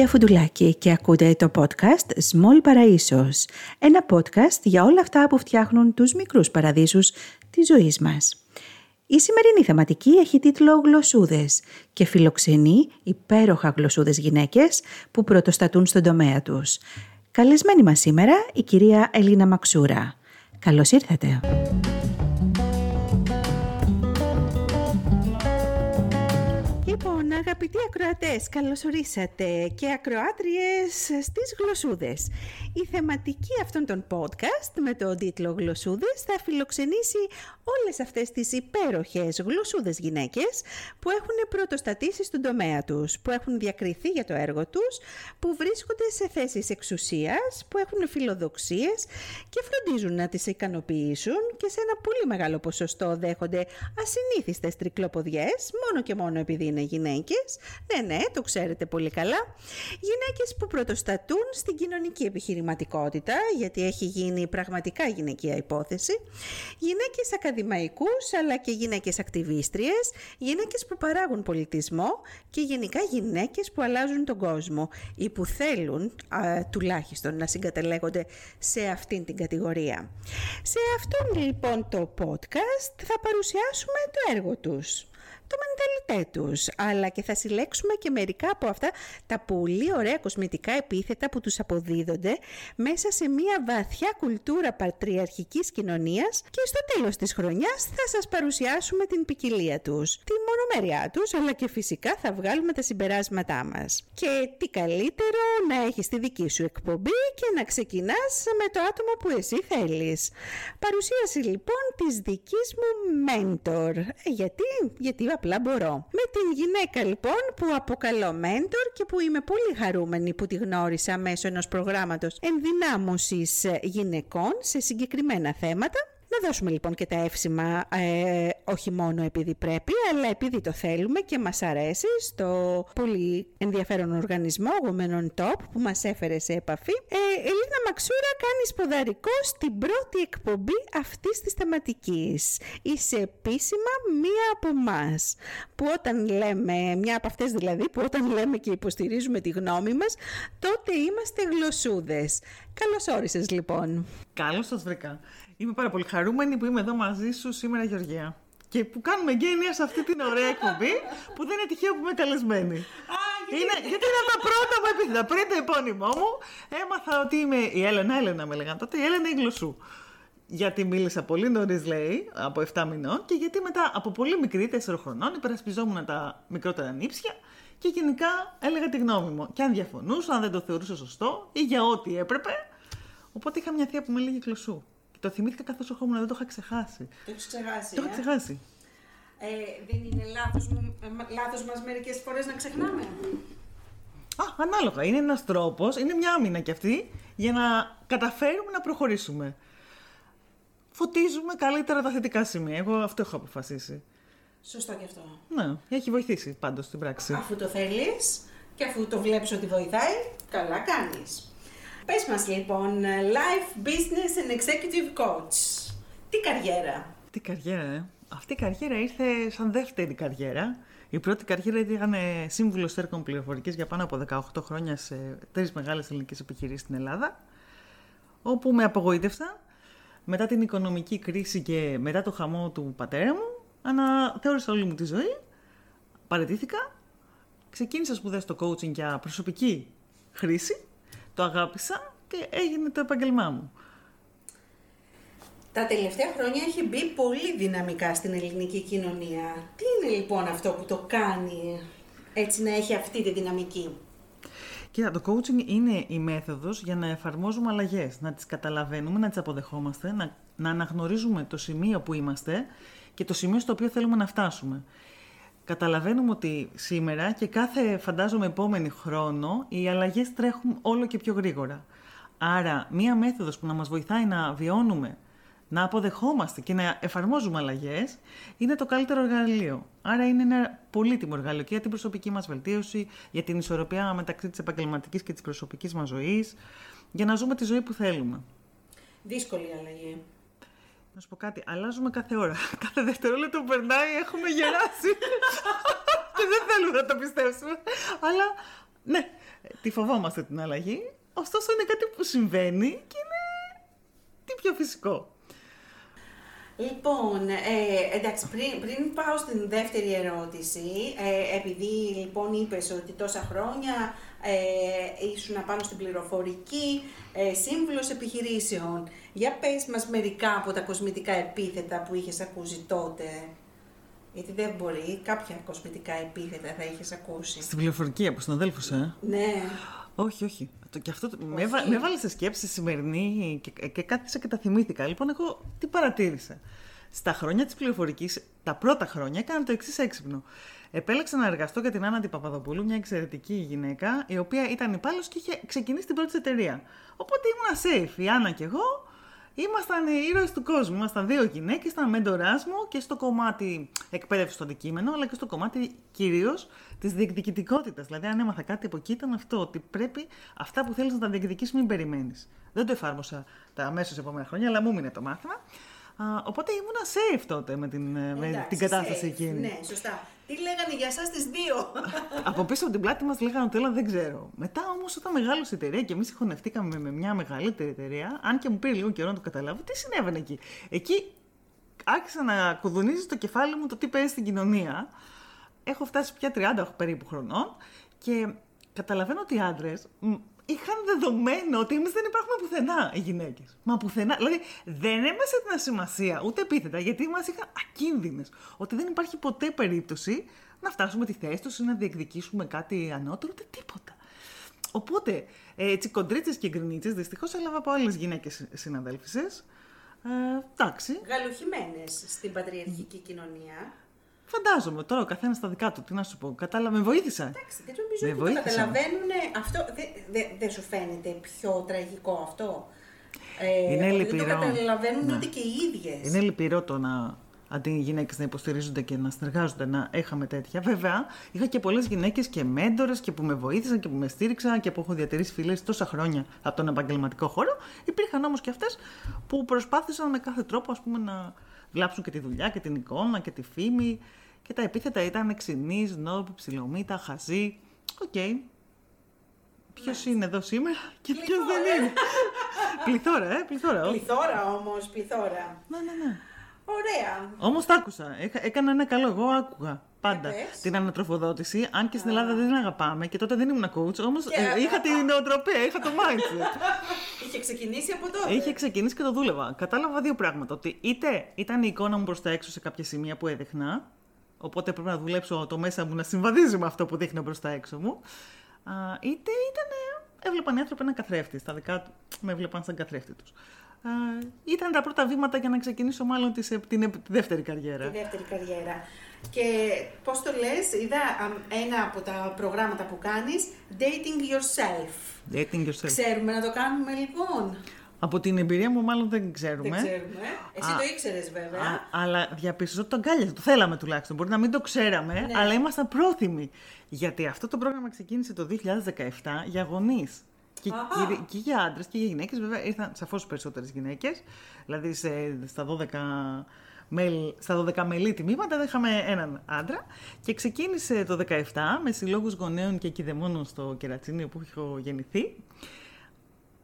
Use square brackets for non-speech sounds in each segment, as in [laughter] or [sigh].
Είμαι η Γεωργία Φουντουλάκη και ακούτε το podcast Small Παραΐσος, ένα podcast για όλα αυτά που φτιάχνουν τους μικρούς παραδείσους της ζωής μας. Η σημερινή θεματική έχει τίτλο «Γλωσσούδες» και φιλοξενεί υπέροχα γλωσσούδες γυναίκες που πρωτοστατούν στον τομέα τους. Καλεσμένη μας σήμερα η κυρία Ελίνα Μαξούρα. Καλώς ήρθατε. Αγαπητοί ακροατές, καλώς ορίσατε και ακροάτριες στις γλωσσούδες. Η θεματική αυτών των podcast με τον τίτλο «Γλωσσούδες» θα φιλοξενήσει όλες αυτές τις υπέροχες γλωσσούδες γυναίκες που έχουν πρωτοστατήσει στον τομέα τους, που έχουν διακριθεί για το έργο τους, που βρίσκονται σε θέσεις εξουσίας, που έχουν φιλοδοξίες και φροντίζουν να τις ικανοποιήσουν και σε ένα πολύ μεγάλο ποσοστό δέχονται ασυνήθιστες τρικλοποδιές, μόνο και μόνο επειδή είναι γυναίκες ναι, ναι, το ξέρετε πολύ καλά. Γυναίκες που πρωτοστατούν στην κοινωνική επιχειρηματικότητα, γιατί έχει γίνει πραγματικά γυναικεία υπόθεση. Γυναίκες ακαδημαϊκούς, αλλά και γυναίκες ακτιβίστριες. Γυναίκες που παράγουν πολιτισμό και γενικά γυναίκες που αλλάζουν τον κόσμο ή που θέλουν τουλάχιστον να συγκατελέγονται σε αυτήν την κατηγορία. Σε αυτόν λοιπόν το podcast θα παρουσιάσουμε το έργο τους το μενταλιτέ τους, αλλά και θα συλλέξουμε και μερικά από αυτά τα πολύ ωραία κοσμητικά επίθετα που τους αποδίδονται μέσα σε μια βαθιά κουλτούρα πατριαρχικής κοινωνίας και στο τέλος της χρονιάς θα σας παρουσιάσουμε την ποικιλία τους, τη μονομεριά τους, αλλά και φυσικά θα βγάλουμε τα συμπεράσματά μας. Και τι καλύτερο να έχεις τη δική σου εκπομπή και να ξεκινάς με το άτομο που εσύ θέλεις. Παρουσίαση λοιπόν της δικής μου mentor. Ε, γιατί, γιατί απλά μπορώ. Με την γυναίκα λοιπόν που αποκαλώ μέντορ και που είμαι πολύ χαρούμενη που τη γνώρισα μέσω ενός προγράμματος ενδυνάμωσης γυναικών σε συγκεκριμένα θέματα να δώσουμε λοιπόν και τα εύσημα ε, όχι μόνο επειδή πρέπει, αλλά επειδή το θέλουμε και μας αρέσει στο πολύ ενδιαφέρον οργανισμό Women Top που μας έφερε σε επαφή. Ε, Ελίνα Μαξούρα κάνει σποδαρικό στην πρώτη εκπομπή αυτής της θεματικής. Είσαι επίσημα μία από εμάς. Που όταν λέμε, μια από αυτές δηλαδή, που όταν λέμε και υποστηρίζουμε τη γνώμη μας, τότε είμαστε γλωσσούδες. Καλώς όρισες λοιπόν. Καλώς σας βρήκα. Είμαι πάρα πολύ χαρούμενη που είμαι εδώ μαζί σου σήμερα, Γεωργία. Και που κάνουμε γένεια σε αυτή την ωραία εκπομπή που δεν είναι τυχαίο που είμαι καλεσμένη. είναι, γιατί είναι τα πρώτα μου επίθετα. Πριν το επώνυμό μου, έμαθα ότι είμαι η Έλενα, Έλενα με λέγανε τότε, η Έλενα η γλωσσού. Γιατί μίλησα πολύ νωρίς, λέει, από 7 μηνών, και γιατί μετά από πολύ μικρή, 4 χρονών, υπερασπιζόμουν τα μικρότερα νύψια και γενικά έλεγα τη γνώμη μου. Και αν διαφωνούσα, αν δεν το θεωρούσα σωστό ή για ό,τι έπρεπε. Οπότε είχα μια θεία που με λέγει γλωσσού. Το θυμήθηκα καθώς ερχόμουν, δεν το είχα ξεχάσει. Το έχεις ξεχάσει. Το είχα ε; ξεχάσει. Ε, δεν είναι λάθος, μου, ε, λάθος μας μερικές φορές να ξεχνάμε. Α, ανάλογα. Είναι ένας τρόπος, είναι μια άμυνα κι αυτή, για να καταφέρουμε να προχωρήσουμε. Φωτίζουμε καλύτερα τα θετικά σημεία. Εγώ αυτό έχω αποφασίσει. Σωστό και αυτό. Ναι, έχει βοηθήσει πάντως στην πράξη. Αφού το θέλεις και αφού το βλέπεις ότι βοηθάει, καλά κάνεις. Πες μας λοιπόν, Life Business and Executive Coach. Τι καριέρα. Τι καριέρα, ε. Αυτή η καριέρα ήρθε σαν δεύτερη καριέρα. Η πρώτη καριέρα ήταν σύμβουλο έργων πληροφορικής για πάνω από 18 χρόνια σε τρεις μεγάλες ελληνικές επιχειρήσεις στην Ελλάδα. Όπου με απογοήτευσαν μετά την οικονομική κρίση και μετά το χαμό του πατέρα μου. Αναθεώρησα όλη μου τη ζωή. Παρετήθηκα. Ξεκίνησα σπουδές στο coaching για προσωπική χρήση το αγάπησα και έγινε το επαγγελμά μου. Τα τελευταία χρόνια έχει μπει πολύ δυναμικά στην ελληνική κοινωνία. Τι είναι λοιπόν αυτό που το κάνει έτσι να έχει αυτή τη δυναμική; Κοίτα, το coaching είναι η μέθοδος για να εφαρμόζουμε αλλαγές, να τις καταλαβαίνουμε, να τις αποδεχόμαστε, να, να αναγνωρίζουμε το σημείο που είμαστε και το σημείο στο οποίο θέλουμε να φτάσουμε καταλαβαίνουμε ότι σήμερα και κάθε φαντάζομαι επόμενη χρόνο οι αλλαγές τρέχουν όλο και πιο γρήγορα. Άρα μία μέθοδος που να μας βοηθάει να βιώνουμε, να αποδεχόμαστε και να εφαρμόζουμε αλλαγές είναι το καλύτερο εργαλείο. Άρα είναι ένα πολύτιμο εργαλείο και για την προσωπική μας βελτίωση, για την ισορροπία μεταξύ της επαγγελματικής και της προσωπικής μας ζωής, για να ζούμε τη ζωή που θέλουμε. Δύσκολη αλλαγή. Να σου πω κάτι, αλλάζουμε κάθε ώρα. [laughs] Κάθε δευτερόλεπτο που περνάει έχουμε γεράσει. [laughs] και δεν θέλουμε να το πιστέψουμε. Αλλά Ναι, τη φοβόμαστε την αλλαγή, ωστόσο είναι κάτι που συμβαίνει και είναι τι πιο φυσικό. Λοιπόν, ε, εντάξει, πριν, πριν πάω στην δεύτερη ερώτηση, ε, επειδή λοιπόν είπες ότι τόσα χρόνια ε, ήσουν πάνω στην πληροφορική, ε, σύμβουλος επιχειρήσεων, για πες μας μερικά από τα κοσμητικά επίθετα που είχες ακούσει τότε. Γιατί δεν μπορεί, κάποια κοσμητικά επίθετα θα είχες ακούσει. Στην πληροφορική από συναδέλφους, ε; Ναι. Όχι, όχι. Το, και αυτό το- με, έβα- με έβαλες σε σκέψη σημερινή και, και κάθισα και τα θυμήθηκα. Λοιπόν, εγώ τι παρατήρησα. Στα χρόνια της πληροφορικής, τα πρώτα χρόνια, έκανα το εξής έξυπνο. Επέλεξα να εργαστώ για την Άννα Παπαδοπούλου, μια εξαιρετική γυναίκα, η οποία ήταν υπάλληλος και είχε ξεκινήσει την πρώτη της εταιρεία. Οπότε ήμουνα safe. Η Άννα και εγώ ήμασταν οι ήρωες του κόσμου. Ήμασταν δύο γυναίκες, ήταν μέντοράς μου και στο κομμάτι εκπαίδευσης στο αντικείμενο, αλλά και στο κομμάτι κυρίως της διεκδικητικότητας. Δηλαδή, αν έμαθα κάτι από εκεί, ήταν αυτό. Ότι πρέπει αυτά που θέλεις να τα διεκδικήσεις, μην περιμένεις. Δεν το εφάρμοσα τα αμέσως επόμενα χρόνια, αλλά μου μείνε το μάθημα. Α, οπότε ήμουνα safe τότε με την, ε, με Εντάξει, την κατάσταση safe. εκείνη. Ναι, σωστά. Τι λέγανε για εσάς τις δύο; [laughs] από πίσω από την πλάτη μας λέγανε ότι όλα δεν ξέρω. Μετά όμως, όταν μεγάλωσε η εταιρεία και εμείς συγχωνευτήκαμε με μια μεγαλύτερη εταιρεία, αν και μου πήρε λίγο καιρό να το καταλάβω, τι συνέβαινε εκεί. Εκεί άρχισα να κουδουνίζει το κεφάλι μου το τι παίζει στην κοινωνία. Έχω φτάσει πια 30 περίπου χρονών και καταλαβαίνω ότι οι άντρες είχαν δεδομένο ότι εμείς δεν υπάρχουμε πουθενά οι γυναίκες. Μα πουθενά. Δηλαδή δεν έμεσε την ασημασία ούτε επίθετα γιατί μας είχαν ακίνδυνες. Ότι δεν υπάρχει ποτέ περίπτωση να φτάσουμε τη θέση τους ή να διεκδικήσουμε κάτι ανώτερο, ούτε τίποτα. Οπότε, ε, έτσι κοντρίτσες και γκρινίτσες, δυστυχώς έλαβα από άλλες γυναίκες συναδέλφισες. Ε, εντάξει, Γαλουχημένες στην πατριαρχική κοινωνία. Φαντάζομαι τώρα ο καθένας στα δικά του. Τι να σου πω, κατάλαβα, με βοήθησα. Εντάξει, δεν νομίζω Με ότι το βοήθησαν. καταλαβαίνουν αυτό. Δεν δε, δεν σου φαίνεται πιο τραγικό αυτό; Ε, Είναι ότι λυπηρό. Δεν το καταλαβαίνουν Ναι. ούτε και οι ίδιες. Είναι λυπηρό το να αντί οι γυναίκες να υποστηρίζονται και να συνεργάζονται, να είχαμε τέτοια. Βέβαια, είχα και πολλές γυναίκες και μέντορες και που με βοήθησαν και που με στήριξαν και που έχω διατηρήσει φιλίες τόσα χρόνια από τον επαγγελματικό χώρο. Υπήρχαν όμως και αυτές που προσπάθησαν με κάθε τρόπο ας πούμε, να βλάψουν και τη δουλειά και την εικόνα και τη φήμη. Και τα επίθετα ήταν ξινή, νόμπ, ψηλομύτα, χαζή. Οκ. Ποιος είναι εδώ σήμερα και ποιος δεν είναι; πληθώρα, ε, πληθώρα. όχι. Πληθώρα όμως, πληθώρα. Ναι, ναι, ναι. Ωραία. Όμως τα άκουσα. Έκα- Έκανα ένα καλό. Εγώ άκουγα πάντα Για πες. την ανατροφοδότηση. Αν και στην Ελλάδα δεν την αγαπάμε και τότε δεν ήμουν coach. Όμως Και- είχα την νοοτροπία, είχα το mindset. [laughs] Είχε ξεκινήσει από τότε. Είχε ξεκινήσει και το δούλευα. Κατάλαβα δύο πράγματα. Ότι είτε ήταν η εικόνα μου προς τα έξω σε κάποια σημεία που έδειχνα. Οπότε πρέπει να δουλέψω το μέσα μου να συμβαδίζει με αυτό που δείχνω προς τα έξω μου. Α, είτε ήταν. Έβλεπαν οι άνθρωποι ένα καθρέφτη. Στα δικά του με έβλεπαν σαν καθρέφτη τους. Ήταν τα πρώτα βήματα για να ξεκινήσω μάλλον τις, την, την δεύτερη καριέρα. Τη δεύτερη καριέρα. Και πώς το λες, είδα αμ, ένα από τα προγράμματα που κάνεις, Dating Yourself. Dating yourself. Ξέρουμε να το κάνουμε λοιπόν; Από την εμπειρία μου, μάλλον δεν ξέρουμε. Δεν ξέρουμε. Εσύ Α, το ήξερες βέβαια. Α, αλλά διαπίστωσα ότι το αγκάλιαζε. Το θέλαμε τουλάχιστον. Μπορεί να μην το ξέραμε, Ναι. αλλά ήμασταν πρόθυμοι. Γιατί αυτό το πρόγραμμα ξεκίνησε το 2017 για γονείς. Και, Αχα. και, και για άντρες και για γυναίκες. Βέβαια ήρθαν σαφώς περισσότερες γυναίκες. Δηλαδή σε, στα 12 μέλη, στα 12 μελή τιμήματα δεν είχαμε έναν άντρα. Και ξεκίνησε το 2017 με συλλόγους γονέων και κηδεμόνων στο Κερατσίνιο που έχω γεννηθεί.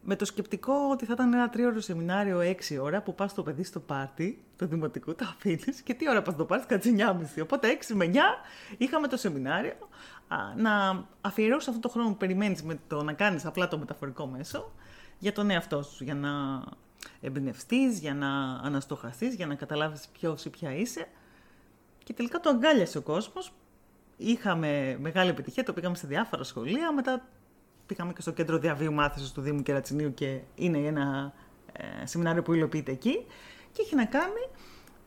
Με το σκεπτικό ότι θα ήταν ένα τρίωρο σεμινάριο 6 ώρα που πας το παιδί στο πάρτι, το δημοτικό, το αφήνεις και τι ώρα πας στο πάρτι, κάτσε 9.30. Οπότε 6 με 9 είχαμε το σεμινάριο. Α, να αφιερώσει αυτό το χρόνο που περιμένεις με το να κάνεις απλά το μεταφορικό μέσο για τον εαυτό σου, για να εμπνευστείς, για να αναστοχαστείς, για να καταλάβεις ποιος ή ποια είσαι. Και τελικά το αγκάλιασε ο κόσμος. Είχαμε μεγάλη επιτυχία, το πήγαμε σε διάφορα σχολεία. Μετά πήγαμε και στο κέντρο διαβίου μάθησης του Δήμου Κερατσινίου και είναι ένα ε, σεμινάριο που υλοποιείται εκεί. Και έχει να κάνει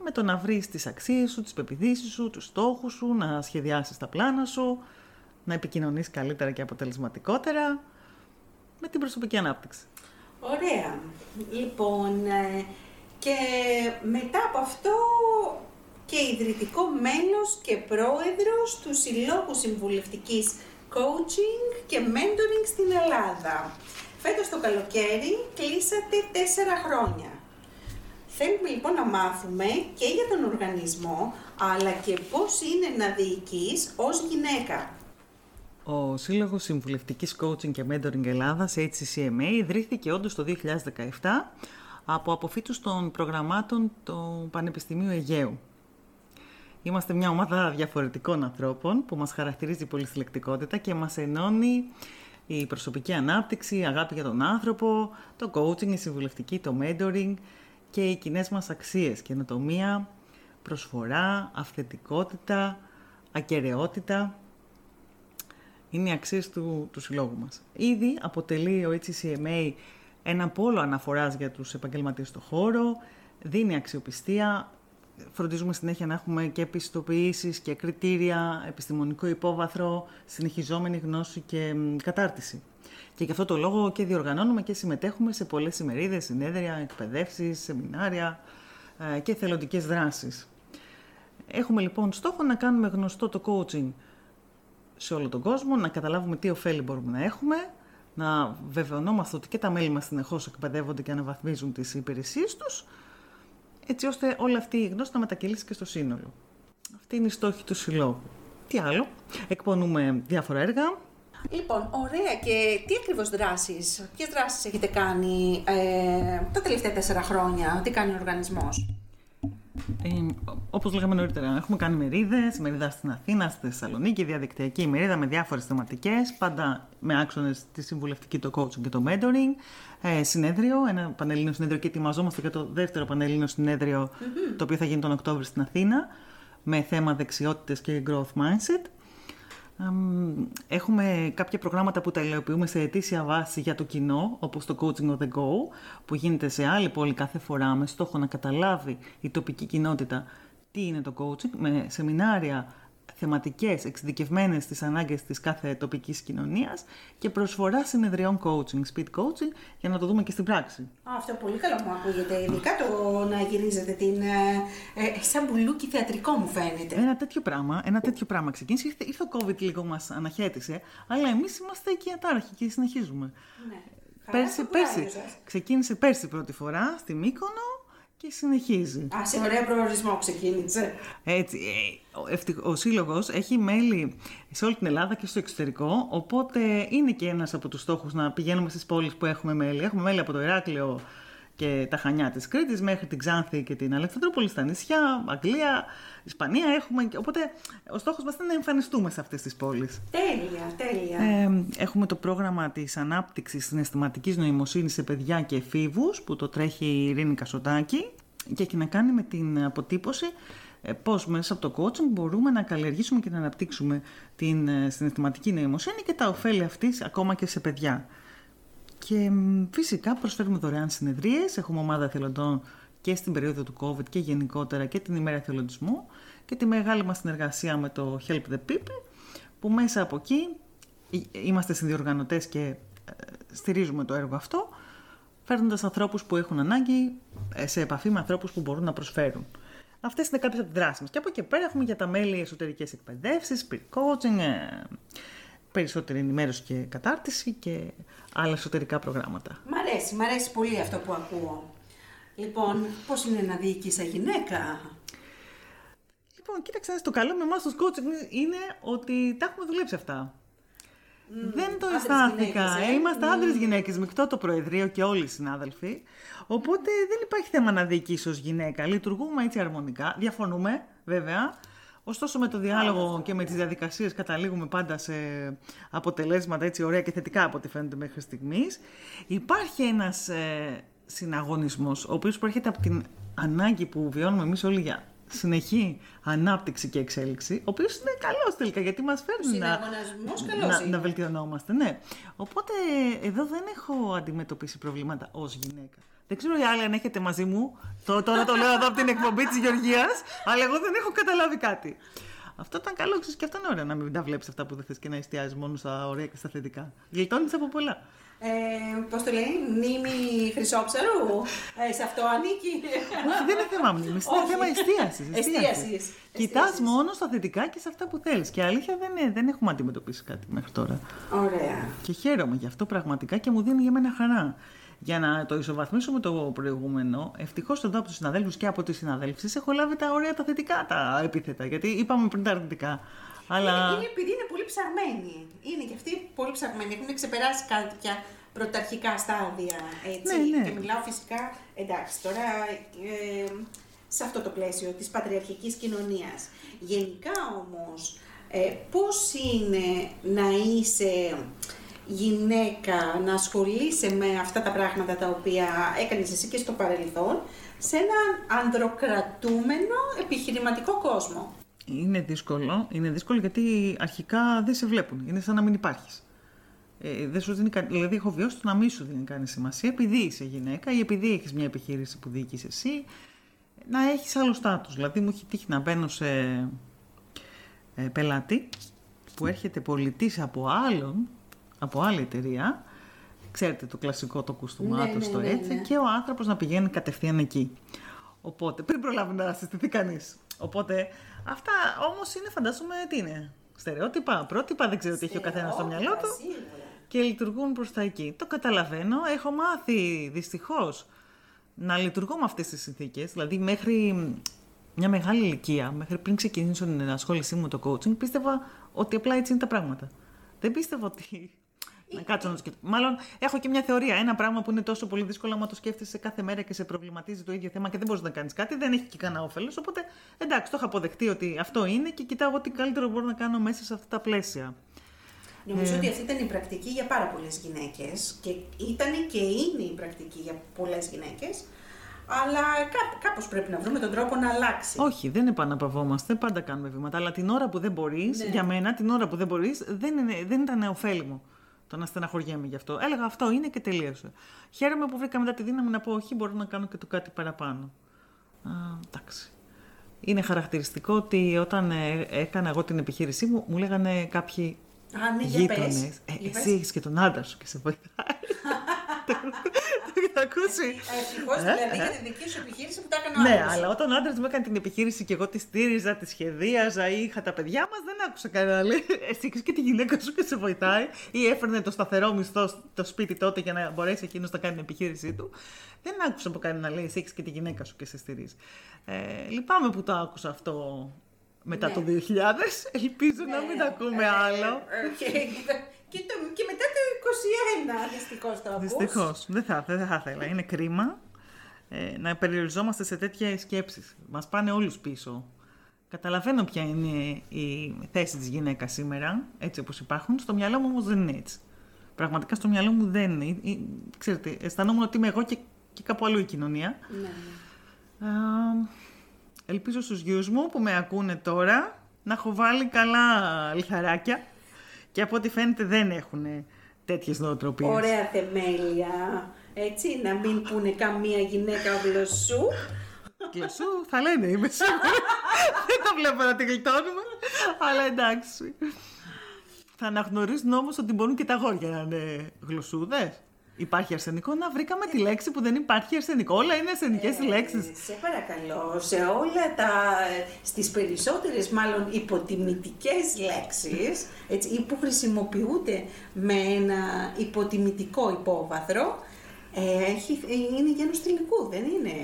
με το να βρεις τις αξίες σου, τις πεπιθήσεις σου, τους στόχους σου, να σχεδιάσεις τα πλάνα σου, να επικοινωνείς καλύτερα και αποτελεσματικότερα με την προσωπική ανάπτυξη. Ωραία. Λοιπόν, ε, και μετά από αυτό και ιδρυτικό μέλος και πρόεδρος του Συλλόγου Συμβουλευτικής Coaching και Mentoring στην Ελλάδα. Φέτος το καλοκαίρι κλείσατε τέσσερα χρόνια. Θέλουμε λοιπόν να μάθουμε και για τον οργανισμό, αλλά και πώς είναι να διοικείς ως γυναίκα. Ο Σύλλογος Συμβουλευτικής Coaching και Mentoring Ελλάδας, HCCMA, ιδρύθηκε όντως το 2017 από αποφύτους των προγραμμάτων του Πανεπιστημίου Αιγαίου. Είμαστε μια ομάδα διαφορετικών ανθρώπων που μας χαρακτηρίζει η πολυσυλλεκτικότητα και μας ενώνει η προσωπική ανάπτυξη, η αγάπη για τον άνθρωπο, το coaching, η συμβουλευτική, το mentoring και οι κοινές μας αξίες, καινοτομία, προσφορά, αυθεντικότητα, ακαιρεότητα. Είναι οι αξίες του, του συλλόγου μας. Ήδη αποτελεί ο HCMA ένα πόλο αναφοράς για τους επαγγελματίες στο χώρο, δίνει αξιοπιστία, φροντίζουμε συνέχεια να έχουμε και επιστοποιήσεις και κριτήρια, επιστημονικό υπόβαθρο, συνεχιζόμενη γνώση και κατάρτιση. Και γι' αυτό το λόγο και διοργανώνουμε και συμμετέχουμε σε πολλές ημερίδες, συνέδρια, εκπαιδεύσεις, σεμινάρια ε, και θελοντικές δράσεις. Έχουμε λοιπόν στόχο να κάνουμε γνωστό το coaching σε όλο τον κόσμο, να καταλάβουμε τι ωφέλη μπορούμε να έχουμε, να βεβαιωνόμαστε ότι και τα μέλη μας συνεχώς εκπαιδεύονται και αναβαθμίζουν τις υπηρεσίες τους, έτσι ώστε όλη αυτή η γνώση να μετακυλήσει και στο σύνολο. Αυτή είναι η στόχη του συλλόγου. Τι άλλο, εκπονούμε διάφορα έργα. Λοιπόν, ωραία. Και τι ακριβώς δράσεις, ποιες δράσεις έχετε κάνει ε, τα τελευταία τέσσερα χρόνια, τι κάνει ο οργανισμός; Ε, Όπως λέγαμε νωρίτερα, έχουμε κάνει μερίδες, μερίδα στην Αθήνα, στη Θεσσαλονίκη, διαδικτυακή μερίδα με διάφορες θεματικές, πάντα με άξονες τη συμβουλευτική, το coaching και το mentoring. Ε, συνέδριο, ένα πανελλήνιο συνέδριο και ετοιμαζόμαστε για το δεύτερο πανελλήνιο το οποίο θα γίνει τον Οκτώβριο στην Αθήνα, με θέμα δεξιότητες και growth mindset. Έχουμε κάποια προγράμματα που τα υλοποιούμε σε αιτήσια βάση για το κοινό, όπως το Coaching on the Go, που γίνεται σε άλλη πόλη κάθε φορά με στόχο να καταλάβει η τοπική κοινότητα τι είναι το coaching, με σεμινάρια θεματικές εξειδικευμένες στις ανάγκες της κάθε τοπικής κοινωνίας και προσφορά συνεδριών coaching, speed coaching, για να το δούμε και στην πράξη. αυτό πολύ καλό μου ακούγεται, ειδικά το να γυρίζετε την... Ε, ε, σαν μπουλούκι θεατρικό μου φαίνεται. Ένα τέτοιο πράγμα, ένα τέτοιο πράγμα ξεκίνησε, ήρθε, ήρθε ο COVID λίγο μας αναχέτησε, αλλά εμείς είμαστε εκεί ατάραχοι και συνεχίζουμε. Ναι. Πέρσι, πέρσι, ξεκίνησε πέρσι πρώτη φορά στη Μύκονο και συνεχίζει. Α, σε ωραίο προορισμό ξεκίνησε. Έτσι. Ε, ο, ο Σύλλογος έχει μέλη σε όλη την Ελλάδα και στο εξωτερικό. Οπότε είναι και ένας από τους στόχους να πηγαίνουμε στις πόλεις που έχουμε μέλη. Έχουμε μέλη από το Ηράκλειο και τα Χανιά της Κρήτης μέχρι την Ξάνθη και την Αλεξανδρούπολη στα νησιά, Αγγλία, Ισπανία έχουμε. Οπότε ο στόχος μας είναι να εμφανιστούμε σε αυτές τις πόλεις. Τέλεια, τέλεια. Ε, έχουμε το πρόγραμμα της ανάπτυξης συναισθηματικής νοημοσύνης σε παιδιά και εφήβους που το τρέχει η Ειρήνη Κασοτάκη και έχει να κάνει με την αποτύπωση ε, πώς μέσα από το coaching μπορούμε να καλλιεργήσουμε και να αναπτύξουμε την ε, συναισθηματική νοημοσύνη και τα ωφέλη αυτής ακόμα και σε παιδιά. Και φυσικά προσφέρουμε δωρεάν συνεδρίες, έχουμε ομάδα εθελοντών και στην περίοδο του COVID και γενικότερα και την ημέρα εθελοντισμού και τη μεγάλη μας συνεργασία με το Help the People που μέσα από εκεί είμαστε συνδιοργανωτές και ε, στηρίζουμε το έργο αυτό φέρνοντας ανθρώπους που έχουν ανάγκη ε, σε επαφή με ανθρώπους που μπορούν να προσφέρουν. Αυτές είναι κάποιες από τις δράσεις μας. Και από εκεί πέρα έχουμε για τα μέλη εσωτερικές εκπαιδεύσεις, peer coaching, ε, περισσότερη ενημέρωση και κατάρτιση και άλλα εσωτερικά προγράμματα. Μ' αρέσει, μ' αρέσει πολύ αυτό που ακούω. Λοιπόν, πώς είναι να διοικείς σε γυναίκα; Λοιπόν, κοίταξε, το καλό με εμάς το coaching είναι ότι τα έχουμε δουλέψει αυτά. δεν το αισθάνθηκα. ε. Είμαστε mm. άντρες γυναίκες, μεικτό το Προεδρείο και όλοι οι συνάδελφοι. Οπότε δεν υπάρχει θέμα να διοικήσει ως γυναίκα. Λειτουργούμε έτσι αρμονικά. Διαφωνούμε, βέβαια. Ωστόσο με το διάλογο και με τις διαδικασίες καταλήγουμε πάντα σε αποτελέσματα έτσι ωραία και θετικά από ό,τι φαίνεται μέχρι στιγμής. Υπάρχει ένας ε, συναγωνισμός, ο οποίος προέρχεται από την ανάγκη που βιώνουμε εμείς όλοι για συνεχή ανάπτυξη και εξέλιξη, ο οποίος είναι καλός τελικά, γιατί μας φέρνει να, να, να βελτιωνόμαστε. Ναι. Οπότε εδώ δεν έχω αντιμετωπίσει προβλήματα ως γυναίκα. Δεν ξέρω οι άλλοι αν έχετε μαζί μου. Το, τώρα το λέω εδώ από την εκπομπή της Γεωργίας, αλλά εγώ δεν έχω καταλάβει κάτι. Αυτό ήταν καλό, ξέρεις και αυτό είναι ωραίο να μην τα βλέπεις αυτά που δεν θες και να εστιάζεις μόνο στα ωραία και στα θετικά. Γλιτώνεις από πολλά. Ε, Πώς το λέει, μνήμη χρυσόψαρου; Ε, σε αυτό ανήκει; Όχι, δεν είναι θέμα μνήμης, είναι θέμα εστίασης. Εστίασης. Κοιτάς μόνο στα θετικά και σε αυτά που θέλεις. Και αλήθεια δεν, δεν έχουμε αντιμετωπίσει κάτι μέχρι τώρα. Ωραία. Και χαίρομαι γι' αυτό πραγματικά και μου δίνει για μένα χαρά. Για να το ισοβαθμίσουμε το προηγούμενο, ευτυχώς εδώ από τους συναδέλφους και από τις συναδέλφου έχω λάβει τα ωραία τα θετικά τα επίθετα. Γιατί είπαμε πριν τα αρνητικά. Αλλά... Είναι, είναι επειδή είναι πολύ ψαρμένοι. Είναι πολύ ψαγμένοι, έχουν ξεπεράσει κάποια πρωταρχικά στάδια, έτσι. Ναι, ναι. Και μιλάω φυσικά, εντάξει, τώρα ε, σε αυτό το πλαίσιο της πατριαρχικής κοινωνίας. Γενικά όμως, ε, πώς είναι να είσαι γυναίκα, να ασχολείσαι με αυτά τα πράγματα τα οποία έκανες εσύ και στο παρελθόν, σε έναν ανδροκρατούμενο επιχειρηματικό κόσμο. Είναι δύσκολο. Είναι δύσκολο γιατί αρχικά δεν σε βλέπουν. Είναι σαν να μην υπάρχεις. Ε, δεν σου δίνει, κα- δηλαδή, έχω βιώσει το να μην σου δίνει κανένα σημασία επειδή είσαι γυναίκα ή επειδή έχεις μια επιχείρηση που διοικείς εσύ, να έχεις άλλο στάτους. Δηλαδή, μου έχει τύχει να μπαίνω σε ε, πελάτη που έρχεται πολιτής από άλλον, από άλλη εταιρεία. Ξέρετε το κλασικό το κουστούμάτο Ναι, ναι, στο ναι, έτσι ναι. και ο άνθρωπος να πηγαίνει κατευθείαν εκεί. Οπότε, πριν προλάβει να συστηθεί κανείς. Οπότε, αυτά όμως είναι, φαντάζομαι, τι είναι; Στερεότυπα, πρότυπα, δεν ξέρω τι έχει ο καθένας στο μυαλό του Σίγουρα. και λειτουργούν προς τα εκεί. Το καταλαβαίνω. Έχω μάθει δυστυχώς να λειτουργώ με αυτές τις συνθήκες. Δηλαδή μέχρι μια μεγάλη ηλικία, μέχρι πριν ξεκινήσω την ενασχόλησή μου με το coaching, πίστευα ότι απλά έτσι είναι τα πράγματα. Δεν πίστευα ότι... Να κάτσω να το σκεφτώ. Μάλλον έχω και μια θεωρία. Ένα πράγμα που είναι τόσο πολύ δύσκολο, άμα το σκέφτεσαι κάθε μέρα και σε προβληματίζει το ίδιο θέμα και δεν μπορείς να κάνεις κάτι, δεν έχει και κανένα όφελος. Οπότε εντάξει, το έχω αποδεχτεί ότι αυτό είναι και κοιτάω τι καλύτερο μπορώ να κάνω μέσα σε αυτά τα πλαίσια. Νομίζω ότι αυτή ήταν η πρακτική για πάρα πολλές γυναίκες και ήταν και είναι η πρακτική για πολλές γυναίκες, αλλά κά, κάπως πρέπει να βρούμε τον τρόπο να αλλάξει. Όχι, δεν επαναπαυόμαστε, πάντα κάνουμε βήματα. Αλλά την ώρα που δεν μπορείς, Ναι. για μένα, την ώρα που δεν μπορείς, δεν, είναι, δεν ήταν ωφέλιμο το να στεναχωριέμαι γι' αυτό. Έλεγα αυτό είναι και τελείωσε. Χαίρομαι που βρήκα μετά τη δύναμη να πω όχι, μπορώ να κάνω και το κάτι παραπάνω. Α, εντάξει. Είναι χαρακτηριστικό ότι όταν ε, έκανα εγώ την επιχείρησή μου, μου λέγανε κάποιοι Α, ναι, για πες. γείτονε. Ε, Για πες. εσύ έχεις και τον άντρα σου και σε βοηθάει. [laughs] Το έχετε ακούσει. Ευτυχώς δηλαδή για τη δική σου επιχείρηση που τα έκανε ο Ναι, άντρας σου. αλλά όταν ο άντρα μου έκανε την επιχείρηση και εγώ τη στήριζα, τη σχεδίαζα ή είχα τα παιδιά μας, δεν άκουσα κανένα να λέει Εσύ έχεις και τη γυναίκα σου και σε βοηθάει, ή έφερνε το σταθερό μισθό στο σπίτι τότε για να μπορέσει εκείνος να κάνει την επιχείρησή του. Δεν άκουσα από κανένα να λέει Εσύ έχεις και τη γυναίκα σου και σε στηρίζει. Ε, λυπάμαι που το άκουσα αυτό μετά Ναι. το 2000. Ελπίζω να μην τα ακούμε Ε, άλλο. ε, και, και, το, και μετά το 21, δυστυχώς το ακούς. Δυστυχώ. Δεν θα, δεν θα ήθελα. Είναι κρίμα ε, να περιοριζόμαστε σε τέτοια σκέψεις. Μας πάνε όλους πίσω. Καταλαβαίνω ποια είναι η θέση της γυναίκας σήμερα, έτσι όπως υπάρχουν. Στο μυαλό μου όμως δεν είναι έτσι. Πραγματικά στο μυαλό μου δεν είναι. Ε, ε, Ξέρετε, αισθανόμουν ότι είμαι εγώ και, και κάπου αλλού η κοινωνία. Ναι. Α, ελπίζω στους γιους μου που με ακούνε τώρα να έχω βάλει καλά λιθαράκια και από ό,τι φαίνεται δεν έχουν τέτοιες νοοτροπίες. Ωραία θεμέλια. Έτσι, να μην πούνε καμία γυναίκα γλωσσού. Κλασσού θα λένε, είμαι σίγουρη. [laughs] Δεν το βλέπω να τη γλιτώνουμε. Αλλά εντάξει. Θα αναγνωρίζουν όμως ότι μπορούν και τα αγόρια να είναι γλωσσούδες. Υπάρχει αρσενικό, να βρήκαμε τη λέξη που δεν υπάρχει αρσενικό. Όλα είναι αρσενικές οι λέξεις. Ε, σε παρακαλώ, σε όλα τα, στις περισσότερες μάλλον υποτιμητικές λέξεις, έτσι, ή που χρησιμοποιούνται με ένα υποτιμητικό υπόβαθρο, ε, έχει, είναι γένος τελικού, δεν είναι,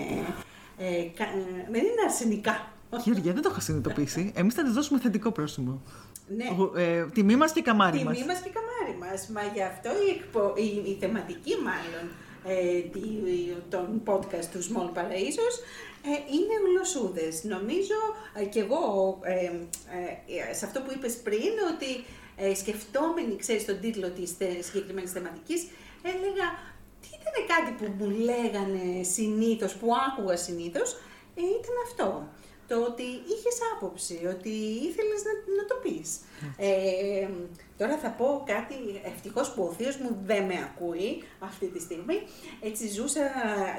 ε, κα- ε, δεν είναι αρσενικά. Γεωργία, δεν το είχα συνειδητοποιήσει. Εμείς θα της δώσουμε θετικό πρόσημο. Ναι. Ο- ε, τιμή μας και καμάρι μας. Τιμή μας και καμάρι μας. Μα γι' αυτό η, εκπο... η, η θεματική μάλλον ε, τη- των podcast του Small Paraísos ε, είναι γλωσσούδες. Νομίζω ε, και εγώ ε, ε, σε αυτό που είπες πριν ότι ε, σκεφτόμενοι, ξέρεις, τον τίτλο της θε- συγκεκριμένης θεματικής, έλεγα τι ήταν κάτι που μου λέγανε συνήθως, που άκουγα συνήθως, ε, ήταν αυτό. Το ότι είχες άποψη, ότι ήθελες να, να το πεις. Ε, τώρα θα πω κάτι, ευτυχώς που ο θείος μου δεν με ακούει αυτή τη στιγμή. Έτσι ζούσα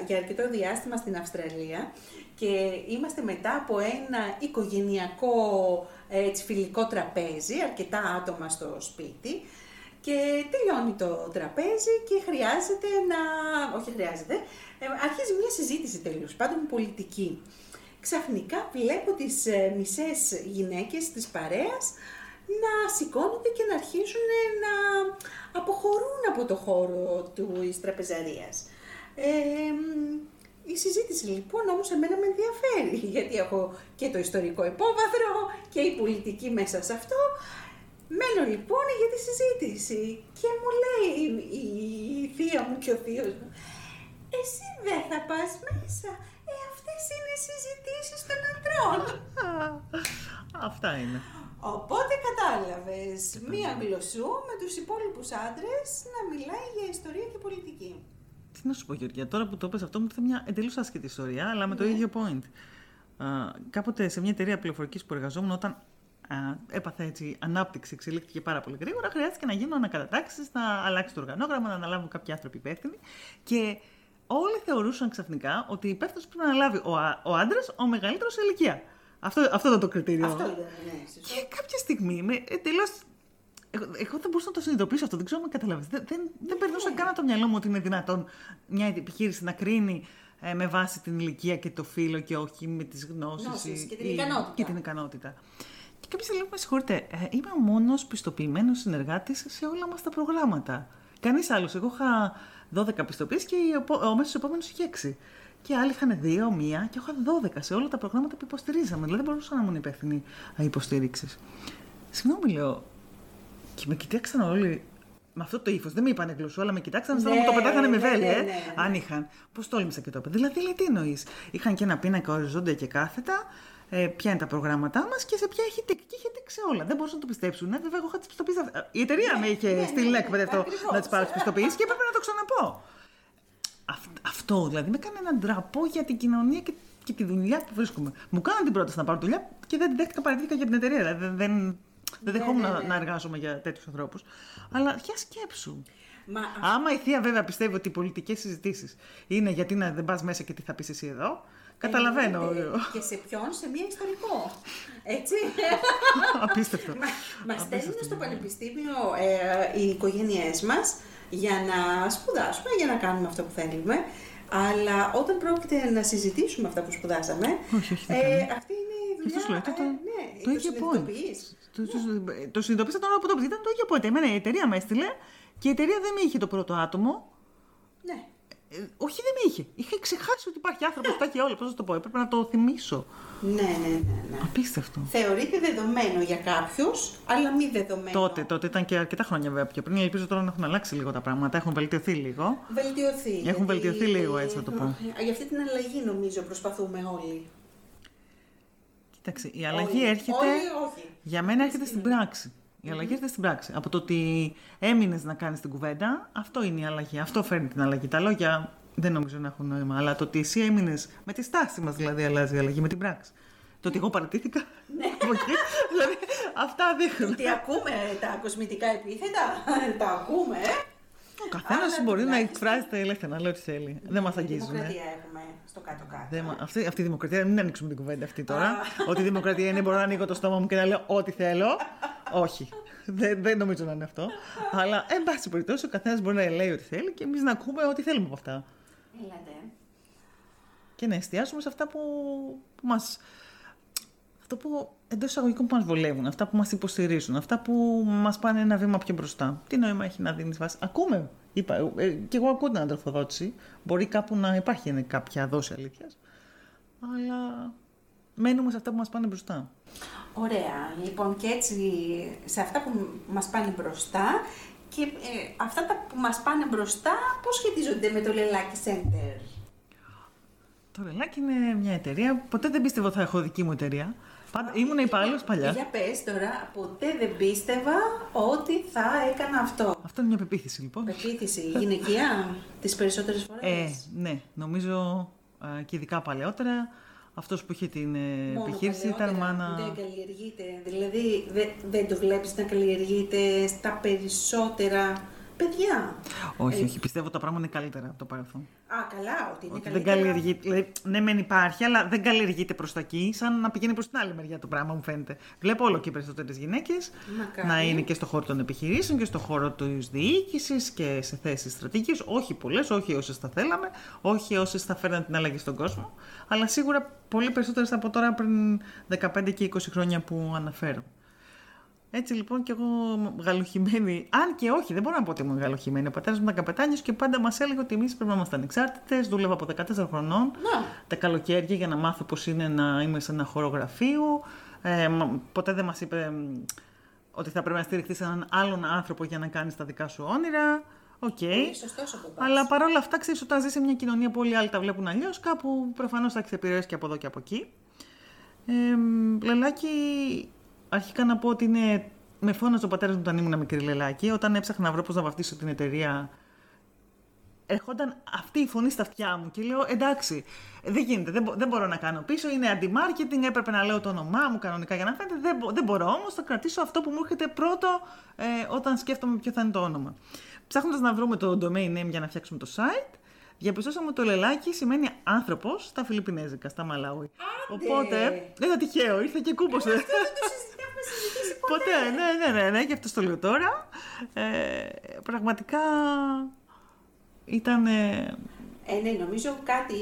για αρκετό διάστημα στην Αυστραλία και είμαστε μετά από ένα οικογενειακό έτσι, φιλικό τραπέζι, αρκετά άτομα στο σπίτι και τελειώνει το τραπέζι και χρειάζεται να... όχι χρειάζεται, ε, αρχίζει μια συζήτηση τέλος πάντων πολιτική. Ξαφνικά βλέπω τις ε, μισές γυναίκες της παρέας να σηκώνονται και να αρχίζουν να αποχωρούν από το χώρο του της τραπεζαρίας. Ε, η συζήτηση λοιπόν όμως εμένα με ενδιαφέρει [laughs] γιατί έχω και το ιστορικό υπόβαθρο και η πολιτική μέσα σε αυτό Μένω λοιπόν για τη συζήτηση και μου λέει η, η θεία μου και ο θείος μου «Εσύ δεν θα πας μέσα, ε, αυτές είναι οι συζητήσεις των ανδρών». [laughs] Αυτά είναι. Οπότε κατάλαβες, μία γλωσσού με τους υπόλοιπους άντρες να μιλάει για ιστορία και πολιτική. Τι να σου πω, Γεωργία, τώρα που το πες αυτό μου ήρθε μια εντελώς άσχετη ιστορία, αλλά με το Ναι. ίδιο point. Α, κάποτε σε μια εταιρεία πληροφορικής που εργαζόμουν, όταν α, έπαθα έτσι ανάπτυξη, εξελίχθηκε πάρα πολύ γρήγορα, χρειάστηκε να γίνω ανακατατάξεις, να αλλάξει το οργανόγραμμα, να αναλάβουν κάποιοι άνθρωποι υπεύθυνοι. Και όλοι θεωρούσαν ξαφνικά ότι υπεύθυνος πρέπει να αναλάβει ο, α- ο άντρας ο μεγαλύτερος σε ηλικία. Αυτό, αυτό ήταν το κριτήριο. Αυτό ήταν, ναι, σωστό. Και κάποια στιγμή με εντελώς. Εγώ, εγώ δεν μπορούσα να το συνειδητοποιήσω αυτό, δεν ξέρω αν καταλαβαίνει. Δεν, δεν, δεν περνούσε καν από το μυαλό μου ότι είναι δυνατόν μια επιχείρηση να κρίνει ε, με βάση την ηλικία και το φύλλο και όχι με τις γνώσεις Γνώσεις και την ικανότητα. και την ικανότητα. Και κάποια στιγμή με συγχωρείτε, ε, είμαι ο μόνος πιστοποιημένος συνεργάτης σε όλα μας τα προγράμματα. Κανείς άλλος. Εγώ είχα 12 πιστοποιήσεις και ο μέσος επόμενος είχε 6. Και άλλοι είχαν 2, μία και εγώ είχα 12 σε όλα τα προγράμματα που υποστηρίζαμε. Δηλαδή δεν μπορούσα να ήμουν υπεύθυνη υποστήριξης. Συγγνώμη, λέω. Και με κοιτάξαν όλοι με αυτό το ύφος. Δεν με είπανε γλωσσού, αλλά με κοιτάξαν σαν να Ναι, μου το πετάχανε με ναι, βέλη, ναι, ε. ναι, ναι. Αν είχαν. Πώς τόλμησα και το είπα. Δηλαδή, λέει, τι εννοείς; Είχαν και ένα πίνακα οριζόντια και κάθετα. Ε, ποια είναι τα προγράμματά μας και σε ποια έχει τεκτική. Και είχε τέξει όλα. Δεν μπορούσαν να το πιστέψουν. Ε, βέβαια, εγώ είχα τις πιστοποιήσεις. Η εταιρεία με είχε ναι, στείλει ναι, να ναι, εκπαιδευτώ ακριβώς. να τις πάρω τις πιστοποιήσεις και έπρεπε να το ξαναπώ. Αυτ- αυτό δηλαδή με έκανε να ντραπώ για την κοινωνία και, και τη δουλειά που βρίσκομαι. Μου κάναν την πρόταση να πάρω δουλειά και δεν την δέχτηκα, παραιτήθηκα για την εταιρεία. Δηλαδή δεν, δεν, δεν δεχόμουν ναι, να, ναι. να εργάζομαι για τέτοιους ανθρώπους. Αλλά για σκέψου. Μα Άμα η θεία βέβαια πιστεύει ότι οι πολιτικές συζητήσεις είναι γιατί να δεν πας μέσα και τι θα πεις εσύ εδώ, καταλαβαίνω. εννοείται. Και σε ποιον, σε μία ιστορικό. Έτσι. [laughs] Απίστευτο. Μα, μας στέλνουν στο πανεπιστήμιο ε, οι οικογένειές μας για να σπουδάσουμε, για να κάνουμε αυτό που θέλουμε. Αλλά όταν πρόκειται να συζητήσουμε αυτά που σπουδάσαμε, Όχι, όχι, δεν κάνουμε. αυτή είναι η δουλειά. Αυτό σου λέω, το, το, ε, ναι, το ίδιο point. συνειδητοποιείς. Το, το, το συνειδητοποίησα τώρα που το είπες. Ήταν το ίδιο point. Εμένα η εταιρεία με έστειλε και η εταιρεία δεν με είχε το πρώτο άτομο. Ναι. Ε, όχι, δεν με είχε. Είχα ξεχάσει ότι υπάρχει άνθρωπος που τα έχει όλα. Πώς να το πω, έπρεπε να το θυμίσω. Ναι, ναι, ναι, ναι. Απίστευτο. Θεωρείται δεδομένο για κάποιους, αλλά μη δεδομένο. Τότε, τότε ήταν και αρκετά χρόνια βέβαια πιο πριν. Ελπίζω τώρα να έχουν αλλάξει λίγο τα πράγματα. Έχουν βελτιωθεί λίγο. Βελτιωθεί. Έχουν γιατί- βελτιωθεί λίγο, έτσι να το πω. Για αυτή την αλλαγή νομίζω προσπαθούμε όλοι. Κοίταξε, η αλλαγή Όλοι. έρχεται. Όλοι, όχι. Για μένα έρχεται στην πράξη. Η αλλαγή έρχεται στην πράξη. Από το ότι έμεινες να κάνεις την κουβέντα, αυτό είναι η αλλαγή. Αυτό φέρνει την αλλαγή. Τα λόγια δεν νομίζω να έχουν νόημα. Αλλά το ότι εσύ έμεινες με τη στάση μας, δηλαδή αλλάζει η αλλαγή με την πράξη. Το ότι εγώ παρατήθηκα. [laughs] από εκεί, δηλαδή αυτά δείχνουν. Ότι ακούμε τα κοσμητικά επίθετα, [laughs] τα ακούμε. ε. Ο καθένας Αλλά μπορεί να τουλάχιστον- εκφράζεται ελεύθερα, να λέει ό,τι θέλει. Δεν μας αγγίζουν. Δημοκρατία έχουμε στο κάτω-κάτω. Δεν, μα- αυτή, αυτή η δημοκρατία, μην ανοίξουμε την κουβέντα αυτή τώρα. ότι η δημοκρατία είναι μπορώ να ανοίγω το στόμα μου και να λέω ό,τι θέλω. [laughs] Όχι. δεν, δεν νομίζω να είναι αυτό. Αλλά, εν πάση περιπτώσει, ο καθένας μπορεί να λέει ό,τι θέλει και εμείς να ακούμε ό,τι θέλουμε από αυτά. Έλατε. Και να εστιάσουμε σε αυτά που, που μας. Αυτό που εντός εισαγωγικών που μας βολεύουν, αυτά που μας υποστηρίζουν, αυτά που μας πάνε ένα βήμα πιο μπροστά. Τι νόημα έχει να δίνεις βάση; Ακούμε. Είπα, ε, και εγώ ακούω την αντροφοδότηση. Μπορεί κάπου να υπάρχει είναι κάποια δόση αλήθειας. Αλλά μένουμε σε αυτά που μας πάνε μπροστά. Ωραία. Λοιπόν, και έτσι σε αυτά που μας πάνε μπροστά και ε, αυτά τα που μας πάνε μπροστά, πώς σχετίζονται με το Λελάκι Center; Το Ρελάκι είναι μια εταιρεία που ποτέ δεν πίστευα ότι θα έχω δική μου εταιρεία. Πάντα, ήμουν υπάλληλος παλιά. Για πες τώρα, ποτέ δεν πίστευα ότι θα έκανα αυτό. Αυτό είναι μια πεποίθηση λοιπόν. Πεποίθηση γυναικεία τις περισσότερες φορές. Ε, ναι, νομίζω ε, και ειδικά παλαιότερα αυτός που είχε την ε, Μόνο επιχείρηση ήταν παλαιότερα μάνα. Δεν καλλιεργείται. Δηλαδή δεν, δεν το βλέπεις να καλλιεργείται στα περισσότερα παιδιά. Όχι, όχι, πιστεύω τα πράγματα είναι καλύτερα από το παρελθόν. Α, καλά, ότι είναι Ότι δεν καλύτερα. καλλιεργείται. Δηλαδή, ναι, μεν υπάρχει, αλλά δεν καλλιεργείται προς τα εκεί, σαν να πηγαίνει προς την άλλη μεριά το πράγμα, μου φαίνεται. Βλέπω όλο και περισσότερες γυναίκες Μακάρι. να είναι και στο χώρο των επιχειρήσεων και στο χώρο της διοίκησης και σε θέσεις στρατηγικής. Όχι πολλές, όχι όσες θα θέλαμε, όχι όσες θα φέρναν την αλλαγή στον κόσμο, αλλά σίγουρα πολύ περισσότερες από τώρα πριν 15 και 20 χρόνια που αναφέρω. Έτσι λοιπόν και εγώ γαλουχημένη, αν και όχι, δεν μπορώ να πω ότι ήμουν γαλουχημένη. Ο πατέρας μου ήταν καπετάνιος και πάντα μας έλεγε ότι εμείς πρέπει να είμαστε ανεξάρτητες. Δούλευα από 14 χρονών Να. τα καλοκαίρια για να μάθω πώς είναι να είμαι σε ένα χώρο γραφείου. Ε, μα- ποτέ δεν μας είπε μ, ότι θα πρέπει να στηριχθείς σε έναν άλλον άνθρωπο για να κάνεις τα δικά σου όνειρα. Οκ. Είναι σωστός ο μπαμπάς. Αλλά παρόλα αυτά, ξέρεις, όταν ζεις σε μια κοινωνία που όλοι οι άλλοι τα βλέπουν αλλιώς, κάπου προφανώς θα έχεις επιρροές και από εδώ και από εκεί. Ε, λελάκι, αρχικά να πω ότι είναι. Με φώναζε ο πατέρας μου όταν ήμουν μικρή λελάκι. Όταν έψαχνα να βρω πώς να βαφτίσω την εταιρεία, ερχόταν αυτή η φωνή στα αυτιά μου και λέω εντάξει, δεν γίνεται, δεν, μπο- δεν μπορώ να κάνω πίσω, είναι anti-marketing, έπρεπε να λέω το όνομά μου κανονικά για να φαίνεται, δεν, μπο- δεν μπορώ όμως, θα κρατήσω αυτό που μου έρχεται πρώτο ε, όταν σκέφτομαι ποιο θα είναι το όνομα. Ψάχνοντας να βρούμε το domain name για να φτιάξουμε το site, διαπιστώσαμε ότι το λελάκι σημαίνει άνθρωπος στα Φιλιππινέζικα, στα Μαλάουι. Οπότε, δεν ήταν τυχαίο, ήρθε και κούμπωσε. Αυτό δεν το συζητάμε, έχουμε συζητήσει ποτέ. Ποτέ, ναι, ναι, ναι, ναι, και αυτό το λέω τώρα. Ε, πραγματικά ήταν... ε, Ε, ναι, νομίζω κάτι,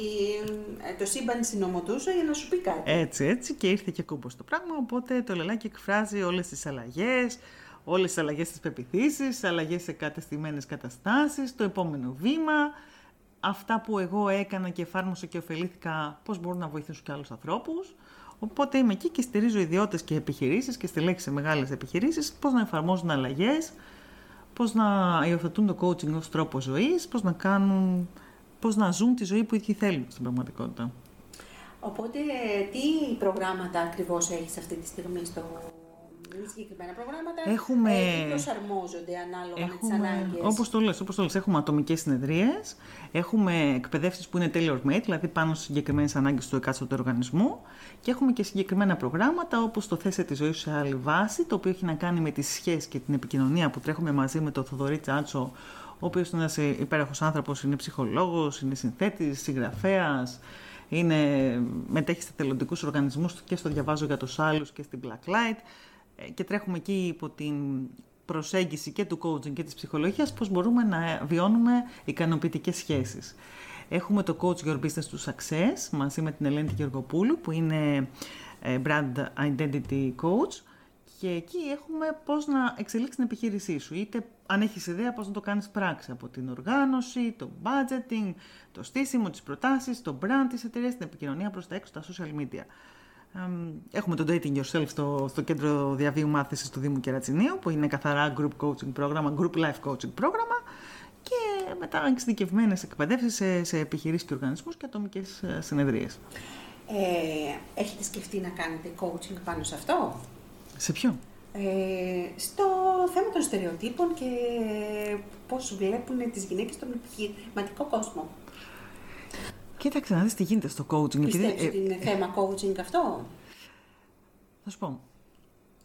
ε, το σύμπαν συνομωτούσε για να σου πει κάτι. Έτσι, έτσι και ήρθε και κούμπο το πράγμα, οπότε το λελάκι εκφράζει όλες τις αλλαγές, όλες τις αλλαγές της πεπιθήσεις, αλλαγές σε κατεστημένες καταστάσεις, το επόμενο βήμα, αυτά που εγώ έκανα και εφάρμοσα και ωφελήθηκα, πώς μπορούν να βοηθήσουν και άλλους ανθρώπους. Οπότε είμαι εκεί και στηρίζω ιδιώτες και επιχειρήσεις και στελέχη σε μεγάλες επιχειρήσεις, πώς να εφαρμόζουν αλλαγές, πώς να υιοθετούν το coaching ως τρόπο ζωής, πώς να κάνουν, πώς να ζουν τη ζωή που ίδιοι θέλουν στην πραγματικότητα. Οπότε, τι προγράμματα ακριβώς έχεις αυτή τη στιγμή στο... Είναι συγκεκριμένα προγράμματα Έχουμε- ε, ή προσαρμόζονται ανάλογα με τις ανάγκες. όπως το λες, όπως το λες, έχουμε ατομικές συνεδρίες, έχουμε εκπαιδεύσεις που είναι tailor-made, δηλαδή πάνω στις συγκεκριμένες ανάγκες του εκάστοτε οργανισμού και έχουμε και συγκεκριμένα προγράμματα όπως το θέσε τη ζωή σου σε άλλη βάση, το οποίο έχει να κάνει με τις σχέσεις και την επικοινωνία που τρέχουμε μαζί με τον Θοδωρή Τσάτσο, ο οποίος είναι ένας υπέροχος άνθρωπος, είναι ψυχολόγος, είναι συνθέτης, συγγραφέας, είναι, μετέχει σε θελοντικούς οργανισμούς και στο διαβάζω για τους άλλους και στην Blacklight ε, και τρέχουμε εκεί υπό την προσέγγιση και του coaching και της ψυχολογίας πώς μπορούμε να βιώνουμε ικανοποιητικές σχέσεις. Έχουμε το Coach Your Business to Success μαζί με την Ελένη Γεωργοπούλου που είναι ε, Brand Identity Coach και εκεί έχουμε πώς να εξελίξεις την επιχείρησή σου. Είτε αν έχεις ιδέα πώς να το κάνεις πράξη από την οργάνωση, το budgeting, το στήσιμο, τις προτάσεις, το brand της εταιρείας, την επικοινωνία προς τα έξω, τα social media. Εμ, Έχουμε το Dating Yourself στο, στο κέντρο διαβίου μάθησης του Δήμου Κερατσινίου που είναι καθαρά group coaching πρόγραμμα, group life coaching πρόγραμμα και μετά εξειδικευμένες εκπαιδεύσεις σε, σε επιχειρήσεις και οργανισμούς και ατομικές ε, συνεδρίες. Ε, έχετε σκεφτεί να κάνετε coaching πάνω σε αυτό; Σε ποιο; Ε, στο θέμα των στερεοτύπων και πώς βλέπουν τις γυναίκες στον επιχειρηματικό κόσμο. Κοίταξε να δεις τι γίνεται στο coaching. επειδή, Πιστεύεις ε, ότι είναι θέμα coaching αυτό; θα σου πω.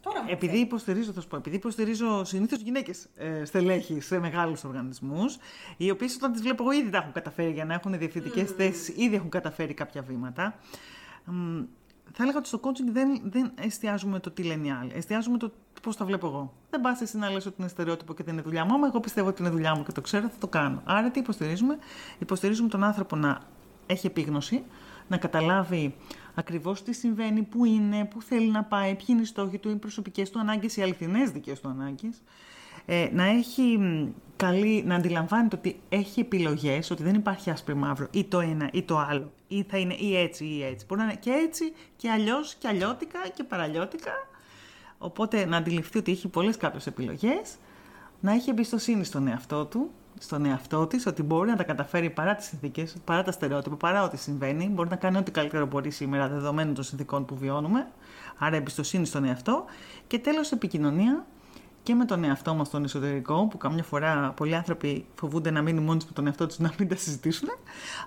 Τώρα μου Επειδή υποστηρίζω, θα σου πω, επειδή υποστηρίζω συνήθως γυναίκες ε, στελέχη σε μεγάλους οργανισμούς, οι οποίες όταν τις βλέπω εγώ ήδη τα έχουν καταφέρει για να έχουν διευθυντικές mm. θέσεις, ήδη έχουν καταφέρει κάποια βήματα. Μ, θα έλεγα ότι στο coaching δεν, δεν εστιάζουμε το τι λένε οι άλλοι. Εστιάζουμε το πώς τα βλέπω εγώ. Δεν πας εσύ να λες ότι είναι στερεότυπο και δεν είναι δουλειά μου. Άμα εγώ πιστεύω ότι είναι δουλειά μου και το ξέρω, θα το κάνω. Άρα τι υποστηρίζουμε; Υποστηρίζουμε τον άνθρωπο να έχει επίγνωση, να καταλάβει ακριβώς τι συμβαίνει, πού είναι, πού θέλει να πάει, ποιοι είναι οι στόχοι του, οι προσωπικές του ανάγκες, οι αληθινές δικές του ανάγκες. Ε, να έχει μ, καλή, να αντιλαμβάνεται ότι έχει επιλογές, ότι δεν υπάρχει άσπρη μαύρο ή το ένα ή το άλλο, ή θα είναι ή έτσι ή έτσι. Μπορεί να είναι και έτσι και αλλιώς και αλλιώτικα και παραλλιώτικα. Οπότε να αντιληφθεί ότι έχει πολλές κάποιες επιλογές, να έχει εμπιστοσύνη στον εαυτό του, στον εαυτό της, ότι μπορεί να τα καταφέρει παρά τις συνθήκες, παρά τα στερεότυπα, παρά ό,τι συμβαίνει. Μπορεί να κάνει ό,τι καλύτερο μπορεί σήμερα δεδομένων των συνθήκων που βιώνουμε. Άρα εμπιστοσύνη στον εαυτό. Και τέλος επικοινωνία και με τον εαυτό μας τον εσωτερικό, που καμιά φορά πολλοί άνθρωποι φοβούνται να μείνουν μόνοι με τον εαυτό τους να μην τα συζητήσουν.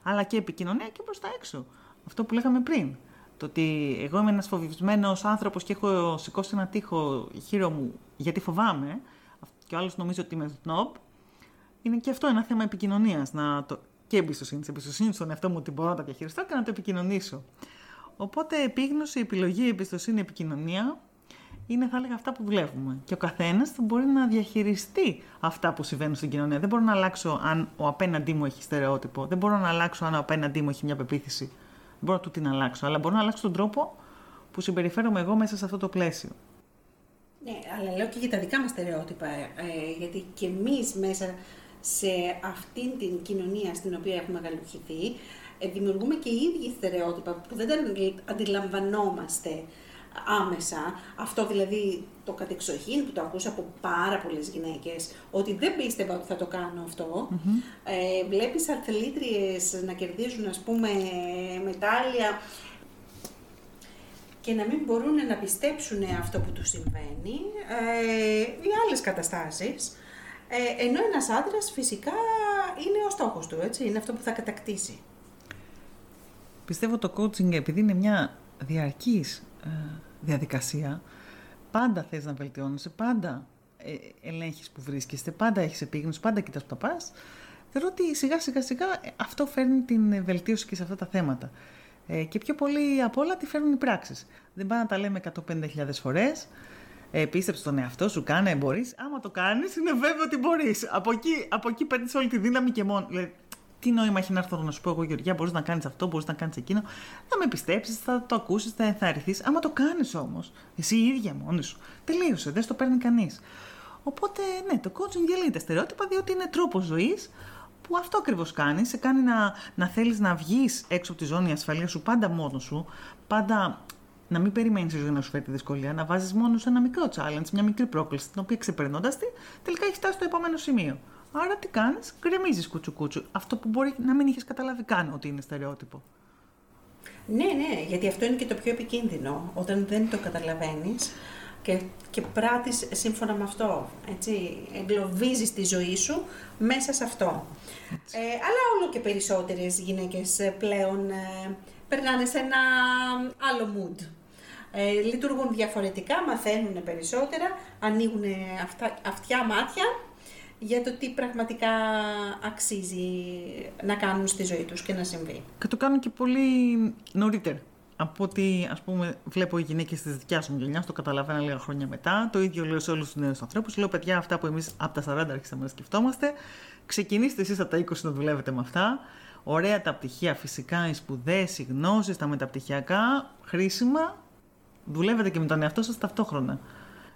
Αλλά και επικοινωνία και προς τα έξω. Αυτό που λέγαμε πριν. Το ότι εγώ είμαι ένας φοβισμένος άνθρωπος και έχω σηκώσει ένα τείχο χείρο μου γιατί φοβάμαι, και ο άλλος νομίζει ότι είμαι snob, είναι και αυτό ένα θέμα επικοινωνίας. Το... Και εμπιστοσύνη. Εμπιστοσύνης στον εαυτό μου ότι μπορώ να τα διαχειριστώ και να το επικοινωνήσω. Οπότε επίγνωση, επιλογή, εμπιστοσύνη, επικοινωνία είναι θα έλεγα αυτά που βλέπουμε. Και ο καθένας θα μπορεί να διαχειριστεί αυτά που συμβαίνουν στην κοινωνία. Δεν μπορώ να αλλάξω αν ο απέναντί μου έχει στερεότυπο. Δεν μπορώ να αλλάξω αν ο απέναντί μου έχει μια πεποίθηση. Δεν μπορώ του την αλλάξω. Αλλά μπορώ να αλλάξω τον τρόπο που συμπεριφέρομαι εγώ μέσα σε αυτό το πλαίσιο. Ναι, αλλά λέω και για τα δικά μας στερεότυπα, ε, γιατί και εμείς μέσα σε αυτήν την κοινωνία στην οποία έχουμε γαλουχηθεί, ε, δημιουργούμε και οι ίδιοι στερεότυπα που δεν τα αντιλαμβανόμαστε. άμεσα. Αυτό δηλαδή το κατεξοχήν που το ακούσα από πάρα πολλές γυναίκες, ότι δεν πίστευα ότι θα το κάνω αυτό. Ε, βλέπεις αθλήτριες να κερδίζουν ας πούμε μετάλλια και να μην μπορούν να πιστέψουν αυτό που τους συμβαίνει ε, ή άλλες καταστάσεις. Ε, ενώ ένας άντρας φυσικά είναι ο στόχος του, έτσι, είναι αυτό που θα κατακτήσει. Πιστεύω το coaching επειδή είναι μια διαρκής ε, διαδικασία, πάντα θες να βελτιώνεσαι, πάντα ε, ελέγχεις που βρίσκεσαι, πάντα έχεις επίγνωση, πάντα κοιτάς που τα πας. Θεωρώ ότι σιγά σιγά σιγά αυτό φέρνει την βελτίωση και σε αυτά τα θέματα. Ε, και πιο πολύ απ' όλα τι φέρνουν οι πράξεις. Δεν πάνε να τα λέμε 150.000 φορές, ε, πίστεψε τον εαυτό σου, κάνε, μπορείς. Άμα το κάνεις, είναι βέβαιο ότι μπορείς. Από εκεί, από εκεί παίρνεις όλη τη δύναμη και μόνο. Δηλαδή, τι νόημα έχει να έρθω να σου πω εγώ, Γεωργία, μπορείς να κάνεις αυτό, μπορείς να κάνεις εκείνο. Θα με πιστέψεις, θα το ακούσεις, θα ενθαρρυνθεί. Άμα το κάνεις όμως, εσύ η ίδια μόνη σου. Τελείωσε, δεν στο παίρνει κανείς. Οπότε, ναι, το coaching διαλύει στερεότυπα, διότι είναι τρόπο ζωής που αυτό ακριβώς κάνει. Σε κάνει να, να θέλεις να βγεις έξω από τη ζώνη ασφαλείας σου πάντα μόνος σου, πάντα να μην περιμένεις η ζωή να σου φέρει τη δυσκολία, να βάζεις μόνος σε ένα μικρό challenge, μια μικρή πρόκληση, την οποία ξεπερνώντας τη, τελικά έχεις φτάσει στο επόμενο σημείο. Άρα τι κάνεις, γκρεμίζεις κουτσου-κουτσου. Αυτό που μπορεί να μην είχες καταλάβει καν ότι είναι στερεότυπο. Ναι, ναι, γιατί αυτό είναι και το πιο επικίνδυνο. Όταν δεν το καταλαβαίνεις και, και πράττεις σύμφωνα με αυτό. Έτσι, εγκλωβίζεις τη ζωή σου μέσα σε αυτό. Ε, αλλά όλο και περισσότερες γυναίκες ε, πλέον ε, περνάνε σε ένα άλλο mood. Ε, λειτουργούν διαφορετικά, μαθαίνουν περισσότερα, ανοίγουν αυτιά μάτια για το τι πραγματικά αξίζει να κάνουν στη ζωή τους και να συμβεί. Και το κάνουν και πολύ νωρίτερα. Από ότι ας πούμε βλέπω οι γυναίκες της δικιάς μου γενιάς, το καταλαβαίνω λίγα χρόνια μετά. Το ίδιο λέω σε όλους τους νέους ανθρώπους. Λέω παιδιά αυτά που εμείς από τα 40 αρχίσαμε να σκεφτόμαστε. Ξεκινήστε εσείς από τα 20 να δουλεύετε με αυτά. Ωραία τα πτυχία φυσικά, οι σπουδές, οι γνώσεις, τα μεταπτυχιακά, χρήσιμα. Δουλεύετε και με τον εαυτό σας ταυτόχρονα.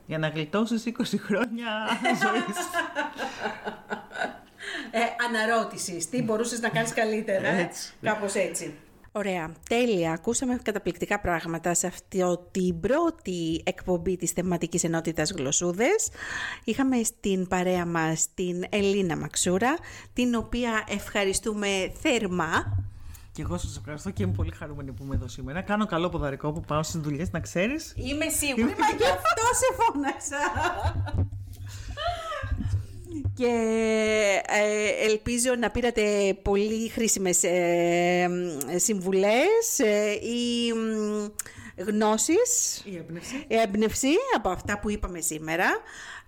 Για να γλιτώσεις 20 χρόνια [laughs] ζωής. Ε, αναρώτηση. Τι μπορούσες να κάνεις καλύτερα. Έτσι. Κάπως έτσι. Ωραία, τέλεια. Ακούσαμε καταπληκτικά πράγματα σε αυτή την πρώτη εκπομπή της θεματικής ενότητας Γλωσσούδες. Είχαμε στην παρέα μας την Ελίνα Μαξούρα, την οποία ευχαριστούμε θερμά. Και εγώ σας ευχαριστώ και είμαι πολύ χαρούμενη που είμαι εδώ σήμερα. Κάνω καλό ποδαρικό που πάω στις δουλειές, να ξέρεις. Είμαι σίγουρη, μα γι' αυτό σε φώναξα και ε, ελπίζω να πήρατε πολύ χρήσιμες ε, συμβουλές ε, ή γνώσεις, η έμπνευση. η έμπνευση από αυτά που είπαμε σήμερα.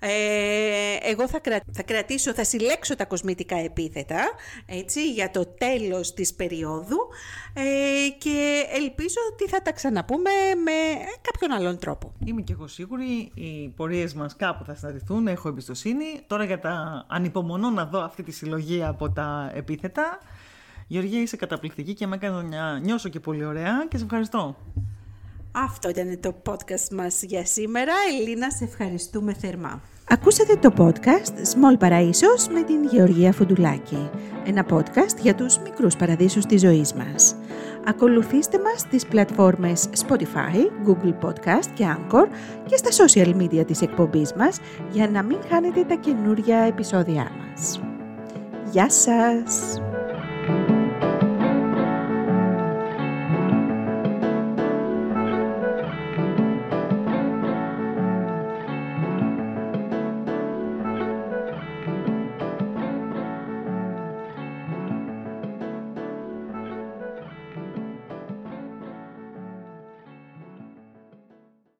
Ε, εγώ θα, θα κρατήσω, θα συλλέξω τα κοσμητικά επίθετα έτσι, για το τέλος της περίοδου ε, και ελπίζω ότι θα τα ξαναπούμε με κάποιον άλλον τρόπο. Είμαι και εγώ σίγουρη, οι πορείες μας κάπου θα συναντηθούν, έχω εμπιστοσύνη. Τώρα για τα ανυπομονώ να δω αυτή τη συλλογή από τα επίθετα. Γεωργία, είσαι καταπληκτική και με έκανε να νιώσω και πολύ ωραία και σε ευχαριστώ. Αυτό ήταν το podcast μας για σήμερα. Ελίνα, σε ευχαριστούμε θερμά. Ακούσατε το podcast Small Παραΐσος με την Γεωργία Φουντουλάκη. Ένα podcast για τους μικρούς παραδείσους της ζωής μας. Ακολουθήστε μας στις πλατφόρμες Spotify, Google Podcast και Anchor και στα social media της εκπομπής μας για να μην χάνετε τα καινούργια επεισόδια μας. Γεια σας!